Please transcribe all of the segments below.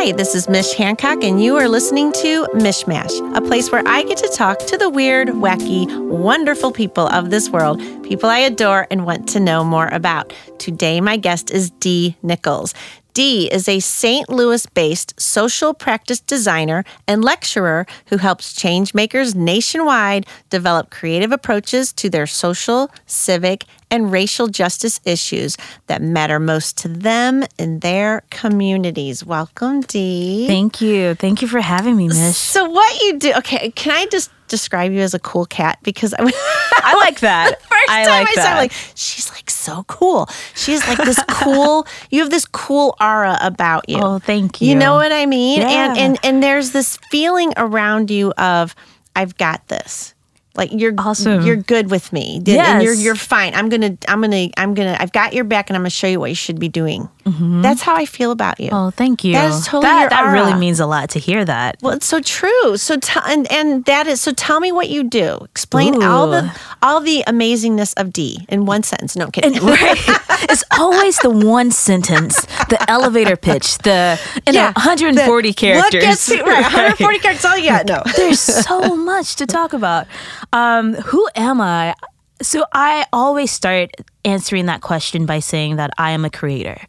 Hi, this is Mish Hancock, and you are listening to Mishmash, a place where I get to talk to the weird, wacky, wonderful people of this world, people I adore and want to know more about. Today, my guest is Dee Nichols. Dee is a St. Louis based social practice designer and lecturer who helps change makers nationwide develop creative approaches to their social, civic, and racial justice issues that matter most to them in their communities. Welcome, Dee. Thank you. Thank you for having me, Mish. So, what you do, okay, can I just describe you as a cool cat? Because I, I like that. First I time like I saw like, she's like so cool. She's like this cool, you have this cool aura about you. Oh, thank you. You know what I mean? And and and there's this feeling around you of I've got this. Like you're Awesome. You're good with me. And you're you're fine. I'm gonna I'm gonna I'm gonna I've got your back and I'm gonna show you what you should be doing. Mm-hmm. That's how I feel about you. Oh, thank you. That is totally that, that really means a lot to hear that. Well, it's so true. So tell and, and that is so. Tell me what you do. Explain all the Ooh. All the amazingness of D in one sentence. No I'm kidding. Right. it's always the one sentence, the elevator pitch, the you know, 140 the- characters. What gets right? 140 characters. All you got. No. There's so much to talk about. Um, who am I? So I always start answering that question by saying that I am a creator.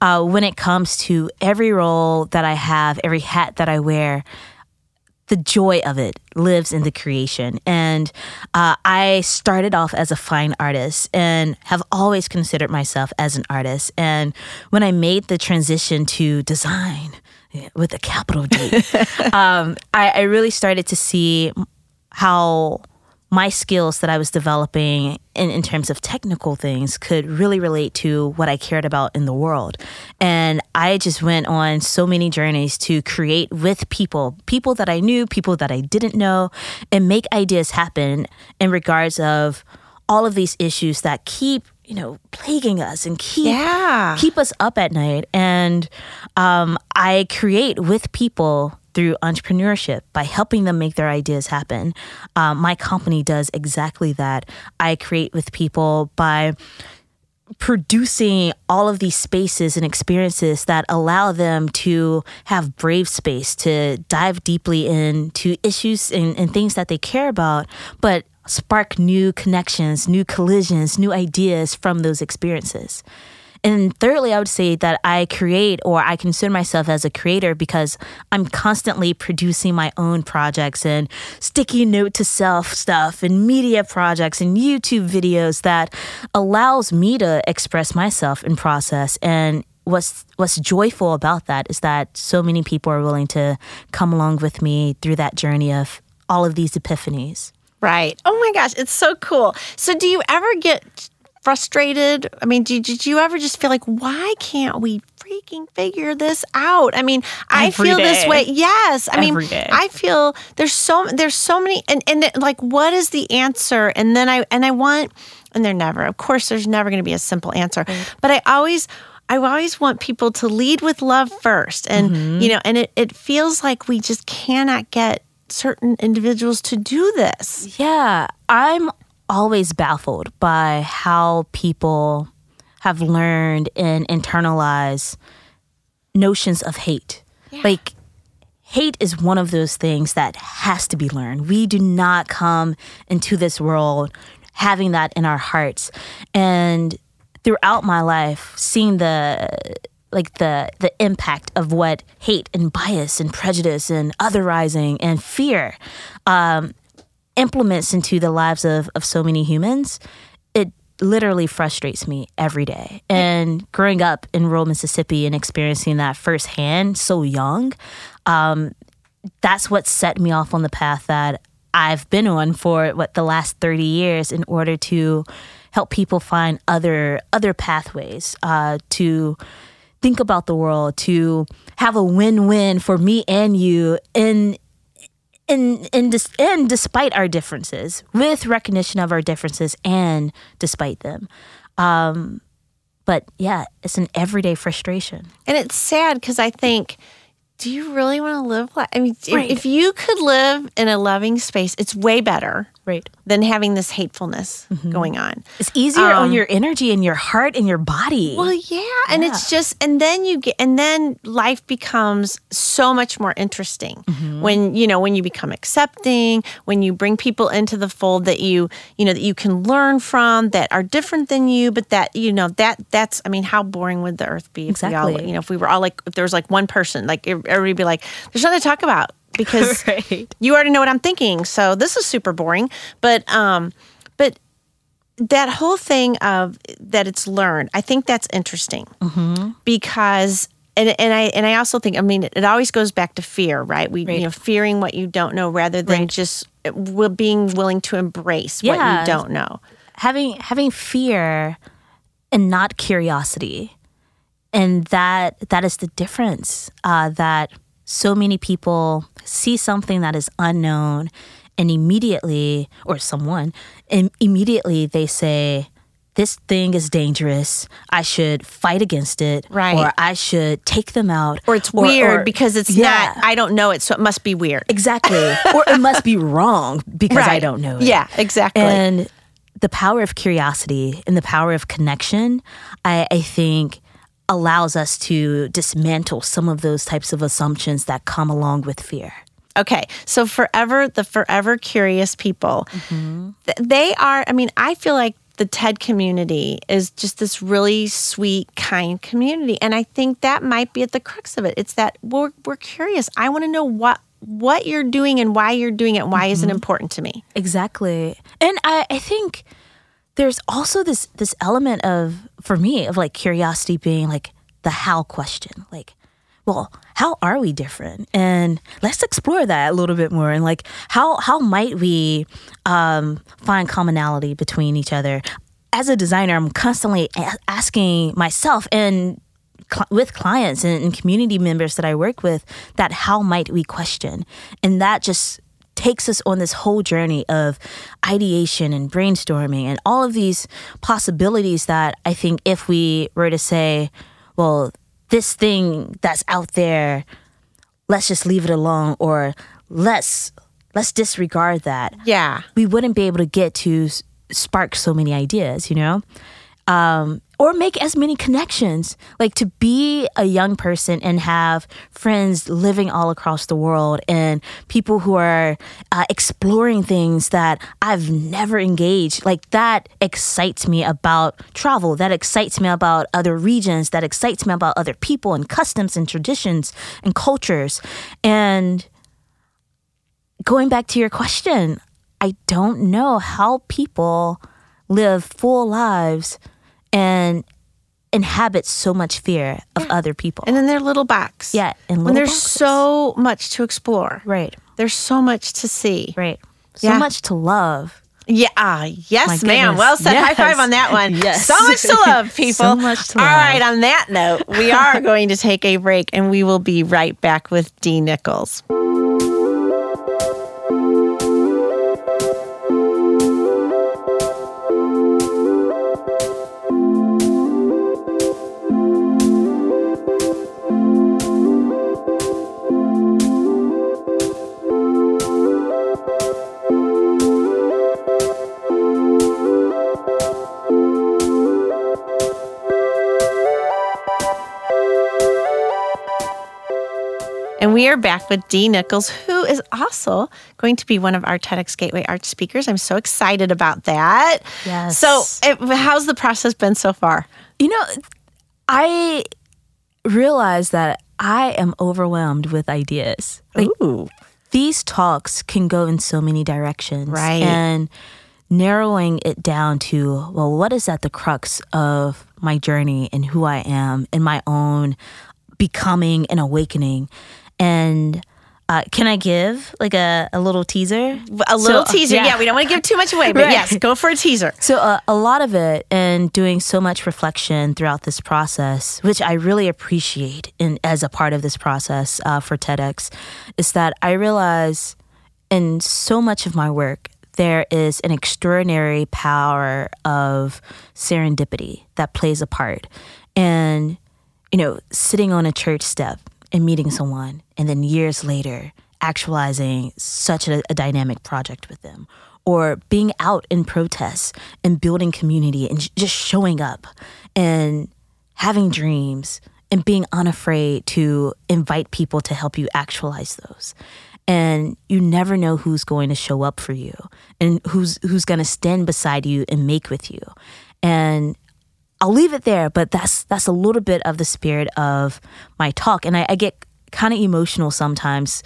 Uh, when it comes to every role that I have, every hat that I wear, the joy of it lives in the creation. And uh, I started off as a fine artist and have always considered myself as an artist. And when I made the transition to design with a capital D, um, I, I really started to see how my skills that I was developing in, in terms of technical things could really relate to what I cared about in the world. And I just went on so many journeys to create with people, people that I knew, people that I didn't know, and make ideas happen in regards of all of these issues that keep, you know, plaguing us and keep Yeah. keep us up at night. And um, I create with people through entrepreneurship by helping them make their ideas happen. Um, my company does exactly that. I create with people by producing all of these spaces and experiences that allow them to have brave space to dive deeply into issues and, and things that they care about, but spark new connections, new collisions, new ideas from those experiences. And thirdly, I would say that I create or I consider myself as a creator because I'm constantly producing my own projects and sticky note to self stuff and media projects and YouTube videos that allows me to express myself and process. And what's what's joyful about that is that so many people are willing to come along with me through that journey of all of these epiphanies. Right. Oh my gosh, it's so cool. So, do you ever get frustrated? I mean, did, did you ever just feel like, why can't we freaking figure this out? I mean, I Every feel this way. Yes. I Every mean, day. I feel there's so there's so many, and and like, what is the answer? And then I and I want, and they're never. Of course, there's never going to be a simple answer. But I always. I always want people to lead with love first. And, Mm-hmm. you know, and it, it feels like we just cannot get certain individuals to do this. Yeah, I'm always baffled by how people have learned and internalized notions of hate. Like, hate is one of those things that has to be learned. We do not come into this world having that in our hearts. And throughout my life, seeing the like the the impact of what hate and bias and prejudice and otherizing and fear um, implements into the lives of, of so many humans, it literally frustrates me every day. And growing up in rural Mississippi and experiencing that firsthand so young, um, that's what set me off on the path that I've been on for what the last 30 years in order to help people find other other pathways uh, to think about the world to have a win-win for me and you in in in dis- and despite our differences, with recognition of our differences and despite them. Um, but yeah, it's an everyday frustration. And it's sad because I think, do you really want to live like? I mean, Right. if you could live in a loving space, it's way better, Right. than having this hatefulness Mm-hmm. going on. It's easier on your energy and your heart and your body. Well, yeah, and it's just, and then you get, and then life becomes so much more interesting Mm-hmm. when you know when you become accepting, when you bring people into the fold that you you know that you can learn from that are different than you, but that you know that that's, I mean, how boring would the earth be if we all, Exactly. you know, if we were all like, if there was like one person, like everybody would be like, there's nothing to talk about because Right. you already know what I'm thinking, so this is super boring. But um, but that whole thing of that it's learned, I think that's interesting because. And, and I and I also think I mean it, always goes back to fear, right? We Right. you know fearing what you don't know rather than Right. just uh, being willing to embrace what you don't know. having having fear and not curiosity and that that is the difference uh, that so many people see something that is unknown and immediately or someone and immediately they say this thing is dangerous i should fight against it Right. or i should take them out Or it's weird or- because it's Yeah. not. I don't know it, so it must be weird. exactly or it must be wrong because i don't know it Yeah, exactly. and the power of curiosity and the power of connection, I, I think, allows us to dismantle some of those types of assumptions that come along with fear. Okay, so forever, the forever curious people, th- mm-hmm. they are, I mean, I feel like the TED community is just this really sweet, kind community. And I think that might be at the crux of it. It's that we're, we're curious. I want to know what what you're doing and why you're doing it. Why is it mm-hmm. important to me? Exactly. And I, I think there's also this this element of for me of like curiosity being like the how question. Like, well, how are we different? And let's explore that a little bit more. And like how how might we um, find commonality between each other? As a designer, I'm constantly a- asking myself and cl- with clients and, and community members that I work with that how might we question? And that just takes us on this whole journey of ideation and brainstorming and all of these possibilities that I think if we were to say, well, this thing that's out there, let's just leave it alone or let's let's disregard that Yeah. we wouldn't be able to get to spark so many ideas, you know? Um, or make as many connections. Like to be a young person and have friends living all across the world and people who are uh, exploring things that I've never engaged. Like that excites me about travel. That excites me about other regions. That excites me about other people and customs and traditions and cultures. And going back to your question, I don't know how people live full lives and inhabit so much fear of other people. And in their little box. Yeah, in when there's boxes. so much to explore. right, There's so much to see. right. So Yeah. much to love. Yeah, ah, yes, ma'am. Well said. High five on that one. Yes. So much to love, people. So much to All love. right, on that note, we are going to take a break and we will be right back with Dee Nichols. We are back with Dee Nichols, who is also going to be one of our TEDx Gateway Arch speakers. I'm so excited about that. Yes. So, it, how's the process been so far? You know, I realize that I am overwhelmed with ideas. Like Ooh. these talks can go in so many directions. Right. And narrowing it down to, well, what is at the crux of my journey and who I am and my own becoming and awakening. And uh, can I give like a, a little teaser? A little So, teaser. yeah. Yeah. we don't want to give too much away, but Right. yes, go for a teaser. So uh, a lot of it and doing so much reflection throughout this process, which I really appreciate in, as a part of this process uh, for TEDx, is that I realize in so much of my work, there is an extraordinary power of serendipity that plays a part. And, you know, sitting on a church step and meeting someone, and then years later, actualizing such a, a dynamic project with them. Or being out in protests and building community and just showing up and having dreams and being unafraid to invite people to help you actualize those. And you never know who's going to show up for you and who's who's going to stand beside you and make with you. And i'll leave it there but that's that's a little bit of the spirit of my talk. And i, I get kind of emotional sometimes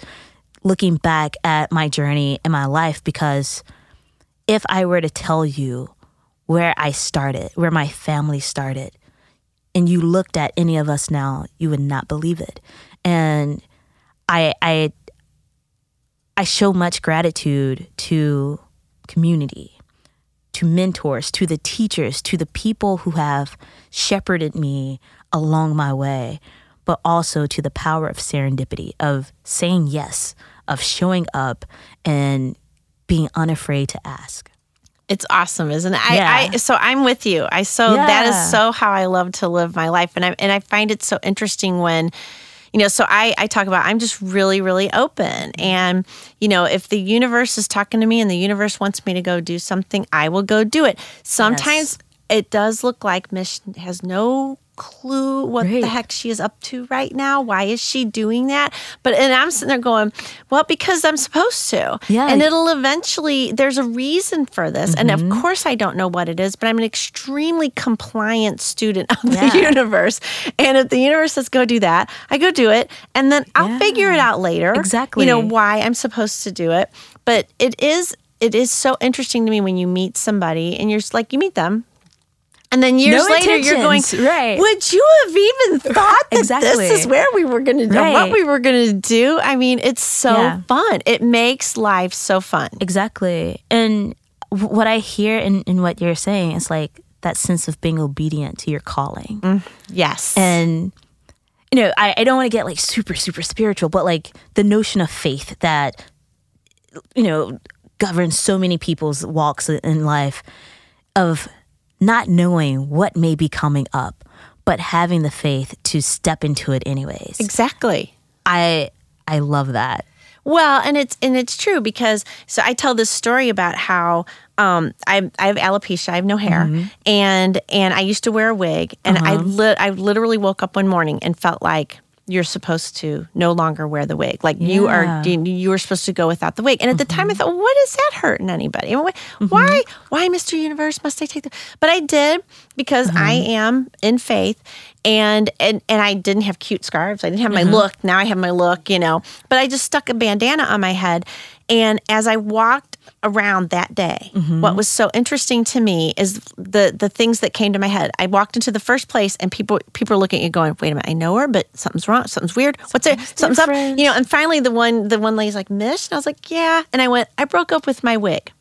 looking back at my journey in my life because if i were to tell you where i started where my family started and you looked at any of us now you would not believe it. And i i I show much gratitude to community, to mentors, to the teachers, to the people who have shepherded me along my way, but also to the power of serendipity, of saying yes, of showing up and being unafraid to ask. It's awesome, isn't it? Yeah. I so I'm with you. I so that Yeah. is so how I love to live my life, and I and I find it so interesting when, you know, so I I talk about I'm just really really open, and you know, if the universe is talking to me and the universe wants me to go do something, I will go do it. Sometimes it does look like Mish has no clue what the heck she is up to right now. Why is she doing that? But and I'm sitting there going, well, because I'm supposed to. Yeah. And it'll eventually there's a reason for this. And Mm-hmm. of course I don't know what it is, but I'm an extremely compliant student of the Yeah. universe. And if the universe says go do that, I go do it. And then I'll Yeah. figure it out later. Exactly. You know, why I'm supposed to do it. But it is it is so interesting to me when you meet somebody and you're like you meet them and then years No later, you're going, right. Would you have even thought that Exactly. this is where we were going to do what we were going to do? I mean, it's so Yeah. fun. It makes life so fun. Exactly. And what I hear in, in what you're saying is like that sense of being obedient to your calling. Mm, yes. And, you know, I, I don't want to get like super, super spiritual, but like the notion of faith that, you know, governs so many people's walks in life of not knowing what may be coming up, but having the faith to step into it anyways. exactly. I I love that. Well, and it's and it's true because so I tell this story about how um, I I have alopecia, I have no hair, Mm-hmm. and and I used to wear a wig, and I Uh-huh. lit I literally woke up one morning and felt like you're supposed to no longer wear the wig, like you are Mm-hmm. you, were supposed to go without the wig. And at the time, I thought, what is that hurting anybody? And wh- Why why Mr. Universe must I take the? But I did because I Mm-hmm. am in faith. And, and and I didn't have cute scarves. I didn't have my Mm-hmm. look. Now I have my look, you know. But I just stuck a bandana on my head. And as I walked around that day, Mm-hmm. what was so interesting to me is the the things that came to my head. I walked into the first place, and people people are looking at you, going, "Wait a minute, I know her, but something's wrong. Something's weird. What's it? Something's up." You know. And finally, the one the one lady's like, "Mish," and I was like, "Yeah." And I went, "I broke up with my wig."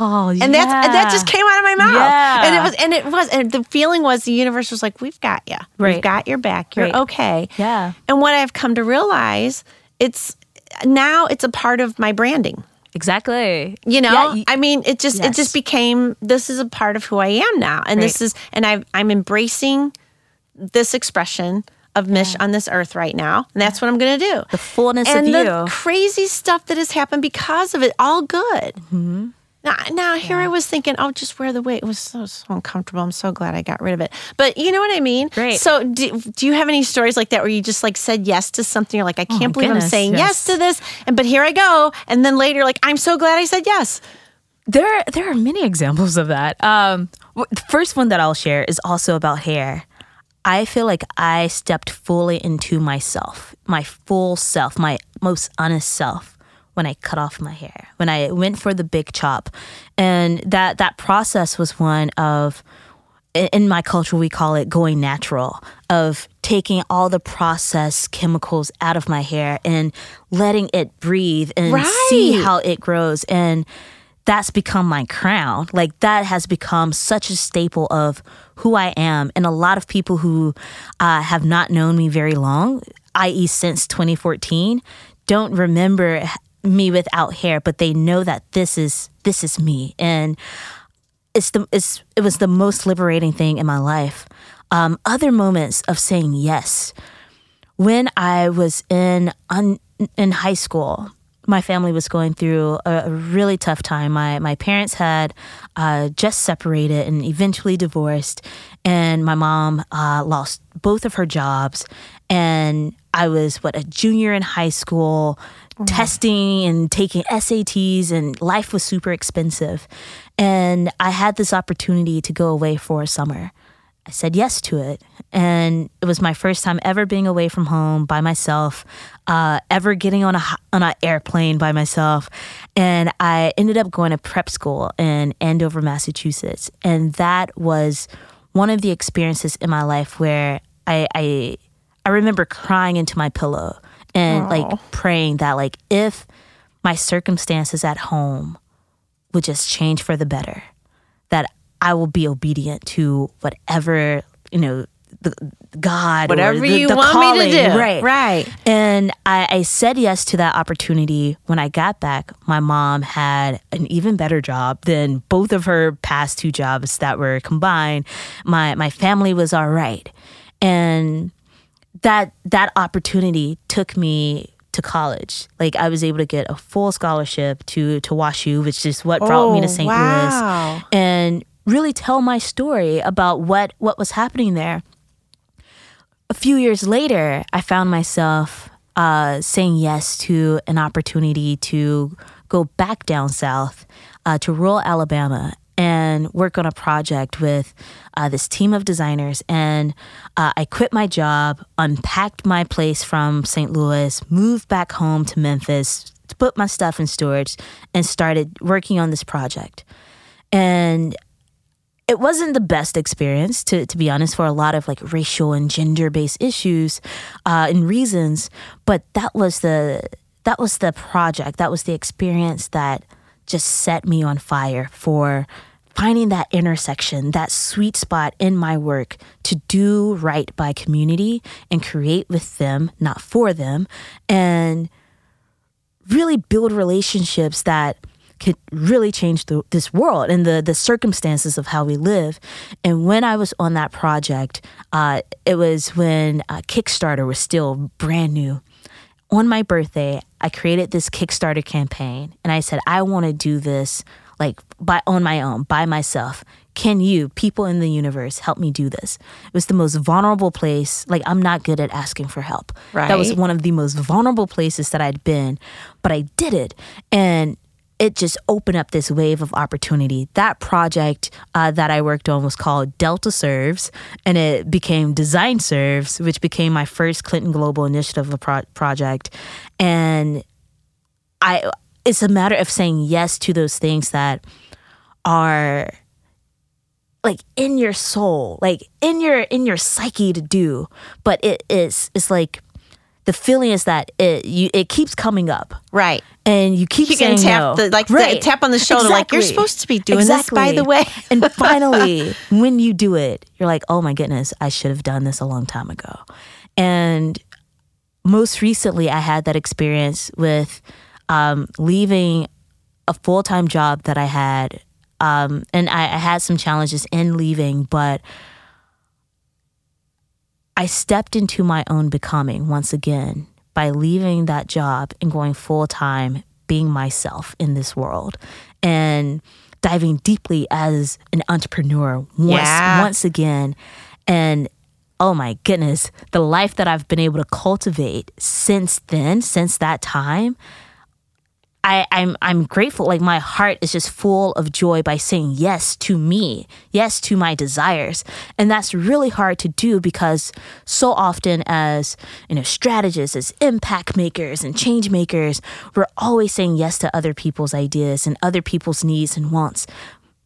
Oh, and that's and that just came out of my mouth. Yeah. And it was and it was and the feeling was the universe was like, We've got you. We've got your back. You're Right. okay. Yeah. And what I've come to realize, it's now it's a part of my branding. Exactly. You know? Yeah, I mean, it just it just became this is a part of who I am now. And this is and I've I'm embracing this expression of Mish on this earth right now. And that's what I'm gonna do. the fullness and of the you. crazy stuff that has happened because of it, all good. Mm-hmm. Now, now here I was thinking, oh, just wear the wig. It was so so uncomfortable. I'm so glad I got rid of it. But you know what I mean? Right. So do, do you have any stories like that where you just like said yes to something? You're like, I can't Oh believe I'm saying yes. yes. to this, and but here I go. And then later, like, I'm so glad I said yes. There, there are many examples of that. Um, the first one that I'll share is also about hair. I feel like I stepped fully into myself, my full self, my most honest self when I cut off my hair, when I went for the big chop. And that that process was one of in- my culture we call it going natural of taking all the processed chemicals out of my hair and letting it breathe and see how it grows. And that's become my crown. Like that has become such a staple of who i am. And a lot of people who uh, have not known me very long i.e since 2014 don't remember me without hair but they know that this is this is me and it's the it's it was the most liberating thing in my life. Um, other moments of saying yes. When I was in un, in high school, my family was going through a, really tough time. My my parents had uh, just separated and eventually divorced, and my mom uh, lost both of her jobs. And I was what a junior in high school, testing and taking SATs, and life was super expensive. And I had this opportunity to go away for a summer. I said yes to it. And it was my first time ever being away from home by myself, uh, ever getting on a on an airplane by myself. And I ended up going to prep school in Andover, Massachusetts. And that was one of the experiences in my life where I I, I remember crying into my pillow and like praying that like if my circumstances at home would just change for the better, that I will be obedient to whatever, you know, the God, Whatever the- you the want me to do. right? Right. And I, I said yes to that opportunity. When I got back, my mom had an even better job than both of her past two jobs that were combined. My my family was all right, and that that opportunity took me to college. Like I was able to get a full scholarship to to WashU, which is what brought me Oh, to St. wow. Louis, and really tell my story about what what was happening there a few years later, I found myself uh, saying yes to an opportunity to go back down south uh, to rural Alabama and work on a project with uh, this team of designers. And uh, I quit my job, unpacked my place from St. Louis, moved back home to Memphis, put my stuff in storage, and started working on this project. And it wasn't the best experience to, to be honest for a lot of like racial and gender based issues uh, and reasons but that was the that was the project that was the experience that just set me on fire for finding that intersection that sweet spot in my work to do right by community and create with them not for them and really build relationships that could really change the, this world and the the circumstances of how we live. And when I was on that project, uh, it was when uh, Kickstarter was still brand new. On my birthday, I created this Kickstarter campaign, and I said I want to do this like by on my own, by myself. Can you, people in the universe, help me do this? It was the most vulnerable place. Like I'm not good at asking for help. Right. That was one of the most vulnerable places that I'd been, but I did it, and it just opened up this wave of opportunity. That project uh, that I worked on was called Delta Serves, and it became Design Serves, which became my first Clinton Global Initiative pro- project. And I, it's a matter of saying yes to those things that are like in your soul, like in your in your psyche to do, but it is it's like the feeling is that it you it keeps coming up Right. and you keep You saying can tap no. the like the Right. tap on the shoulder, like you're supposed to be doing this, by the way. and finally, when you do it, you're like, oh my goodness, I should have done this a long time ago. And most recently, I had that experience with um, leaving a full time job that I had. Um, and I, I had some challenges in leaving, but I stepped into my own becoming once again by leaving that job and going full time, being myself in this world and diving deeply as an entrepreneur once, Yeah. once again. And oh my goodness, the life that I've been able to cultivate since then, since that time, I, I'm I'm grateful. Like my heart is just full of joy by saying yes to me, yes to my desires, and that's really hard to do because so often as you know strategists, as impact makers and change makers, we're always saying yes to other people's ideas and other people's needs and wants.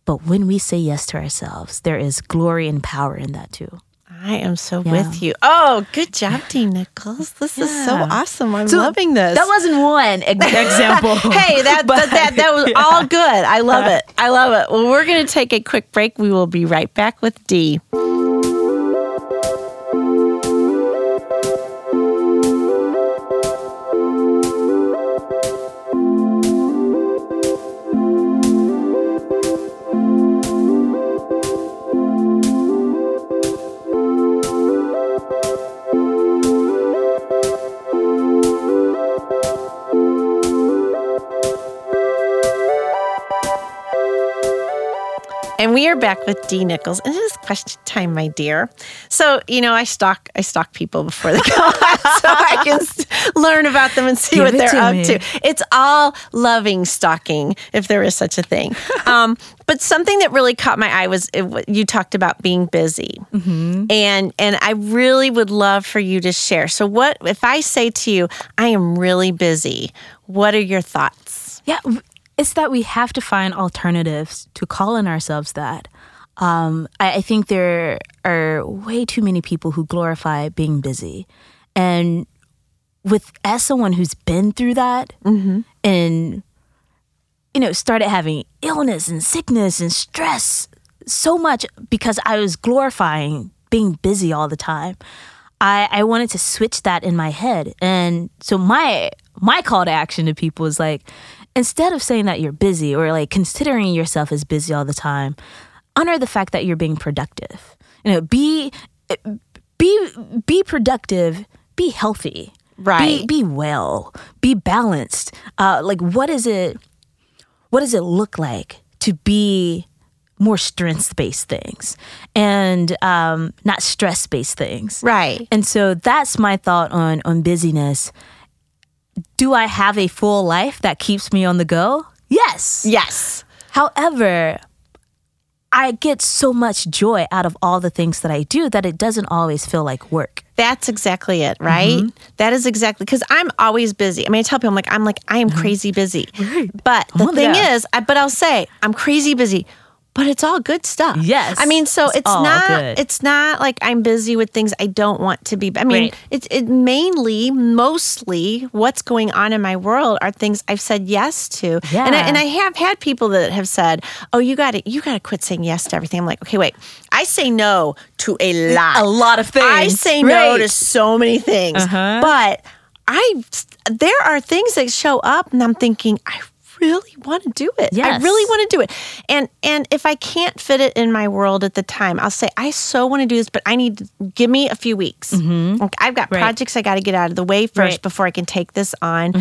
But when we say yes to ourselves, there is glory and power in that too. I am so Yeah. with you. Oh, good job, Dee Nichols. This is so awesome. I'm So loving this. That wasn't one ex- example. hey, that, that that that was all good. I love it. I love it. Well, we're going to take a quick break. We will be right back with Dee. And we are back with Dee Nichols. And it is question time, my dear. So, you know, I stalk I stalk people before they go so I can learn about them and see Give what they're to up me. to. It's all loving stalking, if there is such a thing. um, but something that really caught my eye was it, you talked about being busy, Mm-hmm. and and I really would love for you to share. So, what if I say to you, I am really busy? What are your thoughts? Yeah, it's that we have to find alternatives to calling ourselves that. Um, I, I think there are way too many people who glorify being busy, and with as someone who's been through that and you know started having illness and sickness and stress so much because I was glorifying being busy all the time. I, I wanted to switch that in my head. And so my my call to action to people is like instead of saying that you're busy or like considering yourself as busy all the time, honor the fact that you're being productive. You know, be be be productive, be healthy. Right. Be be well, be balanced. Uh like what is it what does it look like to be more strength based things and um, not stress based things. Right. And so that's my thought on on busyness. Do I have a full life that keeps me on the go? Yes. Yes. However, I get so much joy out of all the things that I do that it doesn't always feel like work. That's exactly it, right? Mm-hmm. That is exactly because I'm always busy. I mean, I tell people I'm like I'm like I am crazy busy, but the Oh, thing yeah. is, I, but I'll say I'm crazy busy, but it's all good stuff. Yes, I mean, so it's it's, not good. it's not like I'm busy with things I don't want to be. I mean, Right. it's it mainly mostly what's going on in my world are things I've said yes to, Yeah. and I, and I have had people that have said, "Oh, you got to you got to quit saying yes to everything." I'm like, okay, wait, I say no to a lot, A lot of things. I say no Right. Uh-huh. to so many things, but I there are things that show up, and I'm thinking, I really want to do it. I really want to do it. And and if I can't fit it in my world at the time, I'll say I so want to do this, but I need to give me a few weeks. Like, I've got Mm-hmm. Right. projects I got to get out of the way first Right. Mm-hmm. before I can take this on.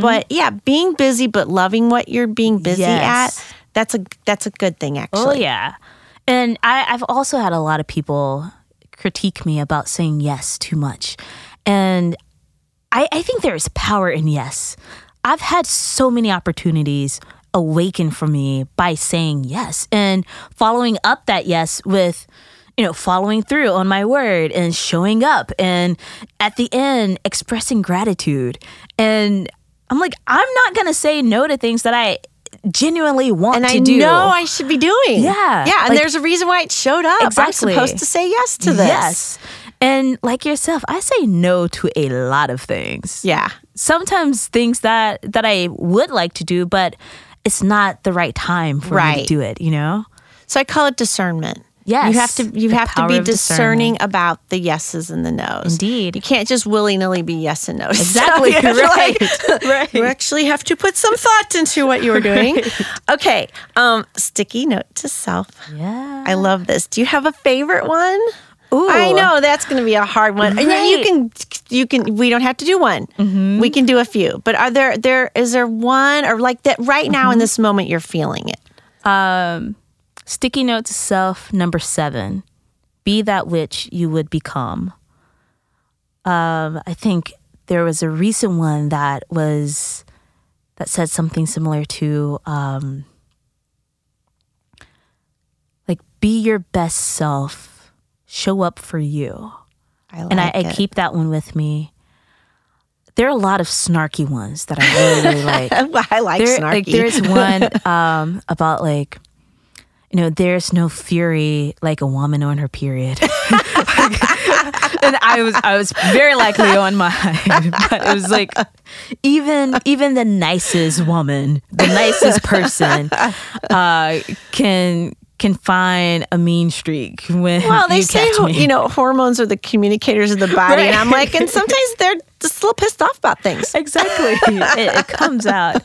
But yeah, being busy but loving what you're being busy Yes. at, that's a that's a good thing actually. Oh yeah, and I, I've also had a lot of people critique me about saying yes too much, and I, I think there is power in yes. I've had so many opportunities awaken for me by saying yes and following up that yes with you know following through on my word and showing up and at the end expressing gratitude and i'm like i'm not going to say no to things that i genuinely want and to I do know I should be doing. Yeah, Yeah. And like- there's a reason why it showed up. Exactly. I'm supposed to say yes to this. Yes. And like yourself, I say no to a lot of things. Yeah. Sometimes things that that I would like to do, but it's not the right time for me to do it, you know? So I call it discernment. Yes, You have to you have to be discerning about the yeses and the nos. Indeed. You can't just willy nilly be yes and no. Exactly. You have to, right, right. You actually have to put some thought into what you are doing. Okay. Um, sticky note to self. Yeah. I love this. Do you have a favorite one? Ooh. I know that's going to be a hard one. And You can, you can. We don't have to do one. We can do a few. But are there, there is there one or like that right now in this moment you're feeling it? Um sticky note to self number 7. Be that which you would become. Um I think there was a recent one that was that said something similar to um like be your best self show up for you. I like and I, I keep that one with me. There are a lot of snarky ones that i really really like. I like there, snarky. like there's one um about like you know there's no fury like a woman on her period. And i was i was very likely on mine but it was like even even the nicest woman the nicest person uh can can find a mean streak when well, they you say you know hormones are the communicators of the body, and I'm like, and sometimes they're just a little pissed off about things. exactly. It, it comes out.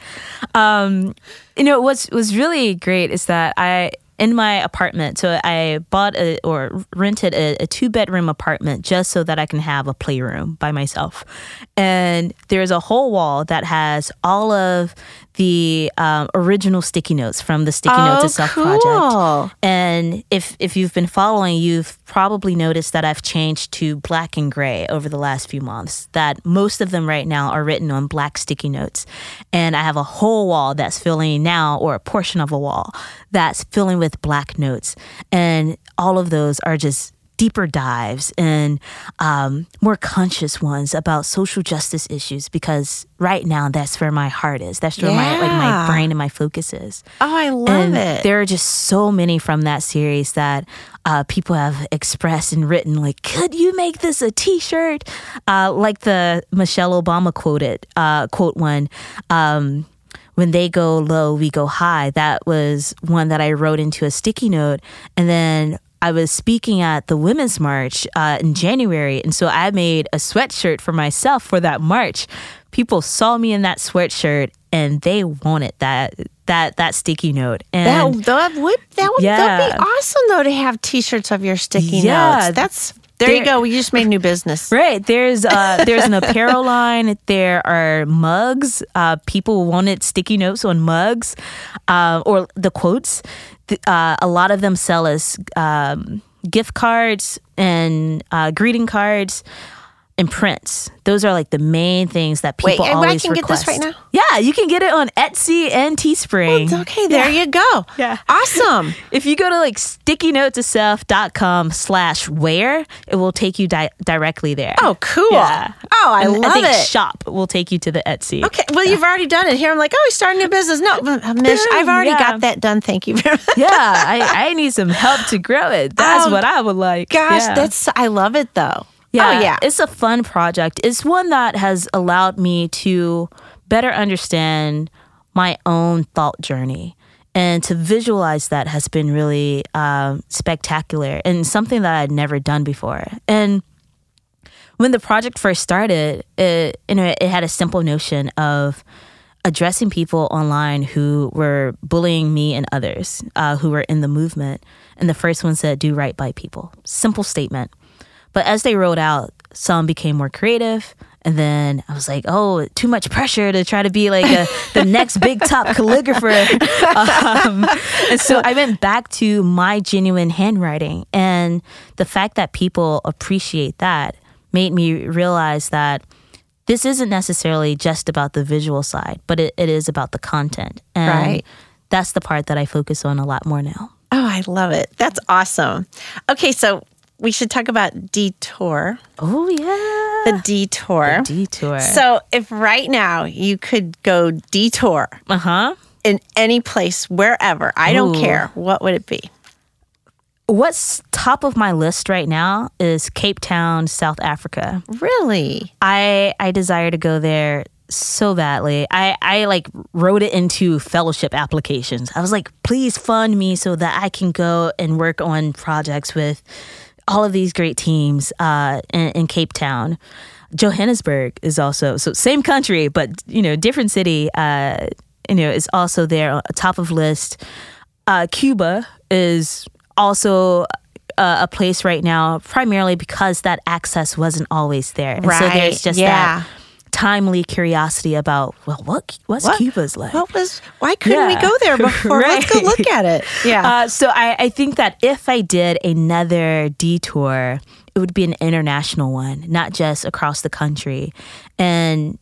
Um you know what's was really great is that i in my apartment so i bought a or rented a, a two bedroom apartment just so that i can have a playroom by myself. And there's a whole wall that has all of the um, original sticky notes from the Sticky Oh, Note to Self cool. project. And if if you've been following, you've probably noticed that I've changed to black and gray over the last few months. That most of them right now are written on black sticky notes, and I have a whole wall that's filling now, or a portion of a wall that's filling with black notes, and all of those are just deeper dives and um, more conscious ones about social justice issues because right now that's where my heart is that's where my like my brain and my focus is Oh, I love and it. there are just so many from that series that uh, people have expressed and written, like, could you make this a T-shirt? Uh, like the Michelle Obama quoted uh, quote one. Um, when they go low, we go high. That was one that I wrote into a sticky note, and then I was speaking at the Women's March uh, in January, and so I made a sweatshirt for myself for that march. People saw me in that sweatshirt, and they wanted that that that sticky note. And that, that would that would that'd Yeah. be awesome though to have T-shirts of your sticky Yeah. notes. That's there you go. We just made new business. Right. There's uh there's an apparel line. There are mugs. Uh, people wanted sticky notes on mugs, uh, or the quotes. Uh, a lot of them sell as um, gift cards and uh, greeting cards and prints. Those are like the main things that people Wait, and I always can get this request. right now? Yeah, you can get it on Etsy and Teespring. Okay, there you go. Yeah. Awesome. If you go to like stickynotesofself.com slash where, it will take you di- directly there. Oh, cool. Yeah. Oh, I And love I think it. shop will take you to the Etsy. Okay, well, you've already done it. Here, I'm like, oh, he's starting a new business. No, uh, Mish, I've already Yeah. got that done. Thank you very much. Yeah, I, I need some help to grow it. That's Oh, what I would like. Gosh, Yeah. that's I love it though. Yeah, Oh yeah. It's a fun project. It's one that has allowed me to better understand my own thought journey. And to visualize that has been really um, spectacular and something that I'd never done before. And when the project first started, it, you know, it had a simple notion of addressing people online who were bullying me and others uh, who were in the movement. And the first one said, "Do right by people." Simple statement. But as they rolled out, some became more creative. And then I was like, oh, too much pressure to try to be like a, the next big top calligrapher. Um, and so I went back to my genuine handwriting. And the fact that people appreciate that made me realize that this isn't necessarily just about the visual side, but it, it is about the content. And Right. that's the part that I focus on a lot more now. Oh, I love it. That's awesome. Okay, so we should talk about detour. Oh, yeah. The detour. Detour. So, if right now you could go detour uh huh. in any place, wherever, I don't Ooh. care, what would it be? What's top of my list right now is Cape Town, South Africa. Really? I I desire to go there so badly. I I like wrote it into fellowship applications. I was like, please fund me so that I can go and work on projects with all of these great teams uh, in, in Cape Town. Johannesburg is also so same country, but you know different city. Uh, you know is also there top of list. Uh, Cuba is also uh, a place right now, primarily because that access wasn't always there, and so there's just yeah. that timely curiosity about well, what what's What- Cuba's like? What was, why couldn't we go there before? Let's go look at it. Yeah. Uh, so I, I think that if I did another detour, it would be an international one, not just across the country. And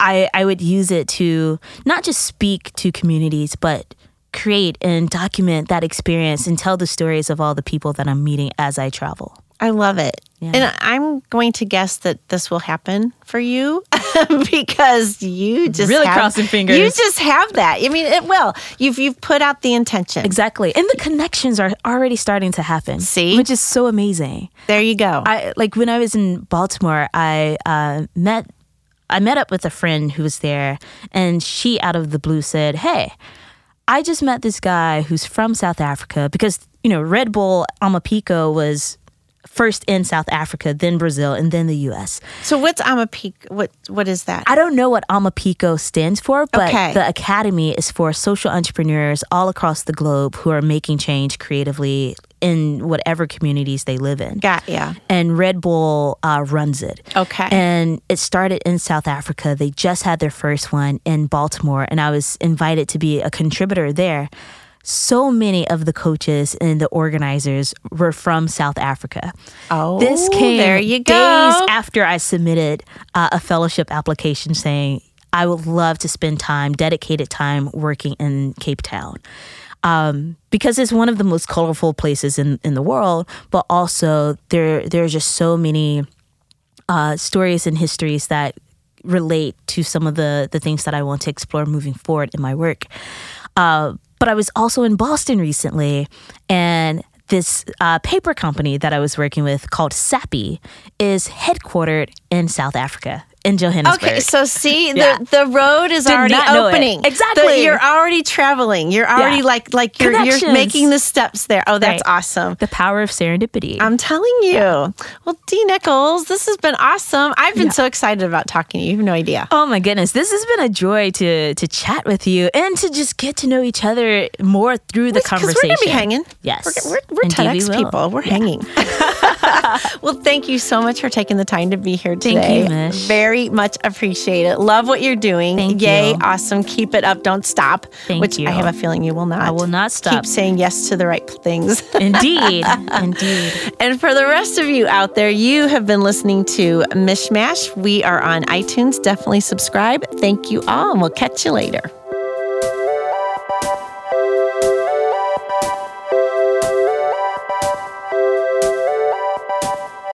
I I would use it to not just speak to communities, but create and document that experience and tell the stories of all the people that I'm meeting as I travel. I love it. Yeah. And I'm going to guess that this will happen for you because you just Really have- crossing fingers. You just have that. I mean, it will. You've you've put out the intention. Exactly. And the connections are already starting to happen. See? Which is so amazing. There you go. I like when I was in Baltimore, I uh, met I met up with a friend who was there, and she out of the blue said, "Hey, I just met this guy who's from South Africa because you know Red Bull Amaphiko was." First in South Africa, then Brazil, and then the U.S. so what's Amapeak? What what is that? I don't know what Amaphiko stands for, but Okay. the academy is for social entrepreneurs all across the globe who are making change creatively in whatever communities they live in. Got yeah. And Red Bull uh, runs it. Okay. And it started in South Africa. They just had their first one in Baltimore, and I was invited to be a contributor there. So many of the coaches and the organizers were from South Africa. Oh, this came there you go. days after I submitted uh, a fellowship application saying I would love to spend time, dedicated time, working in Cape Town. Um, because it's one of the most colorful places in, in the world, but also there there are just so many uh, stories and histories that relate to some of the the things that I want to explore moving forward in my work. Uh, but I was also in Boston recently, and this uh, paper company that I was working with called Sappi is headquartered in South Africa in Johannesburg. Okay, so see, Yeah. the the road is Did already not know it. opening. Exactly. The- you're already traveling. You're already Yeah. like like you're you're making the steps there. Oh, that's Right. awesome. the power of serendipity. I'm telling you. Well, Dee Nichols, this has been awesome. I've been Yeah. so excited about talking to you. You have no idea. Oh my goodness, this has been a joy to to chat with you and to just get to know each other more through the conversation. we're gonna be hanging. Yes, we're, we're, we're Indeed we people. We're hanging. well, thank you so much for taking the time to be here today. Thank you, Mish. Very much appreciate it. Love what you're doing. Thank Yay, you. awesome. Keep it up. Don't stop. Thank which you. I have a feeling you will not. I will not stop. Keep saying yes to the right things. Indeed, indeed. And for the rest of you out there, you have been listening to Mishmash. We are on iTunes. Definitely subscribe. Thank you all, and we'll catch you later.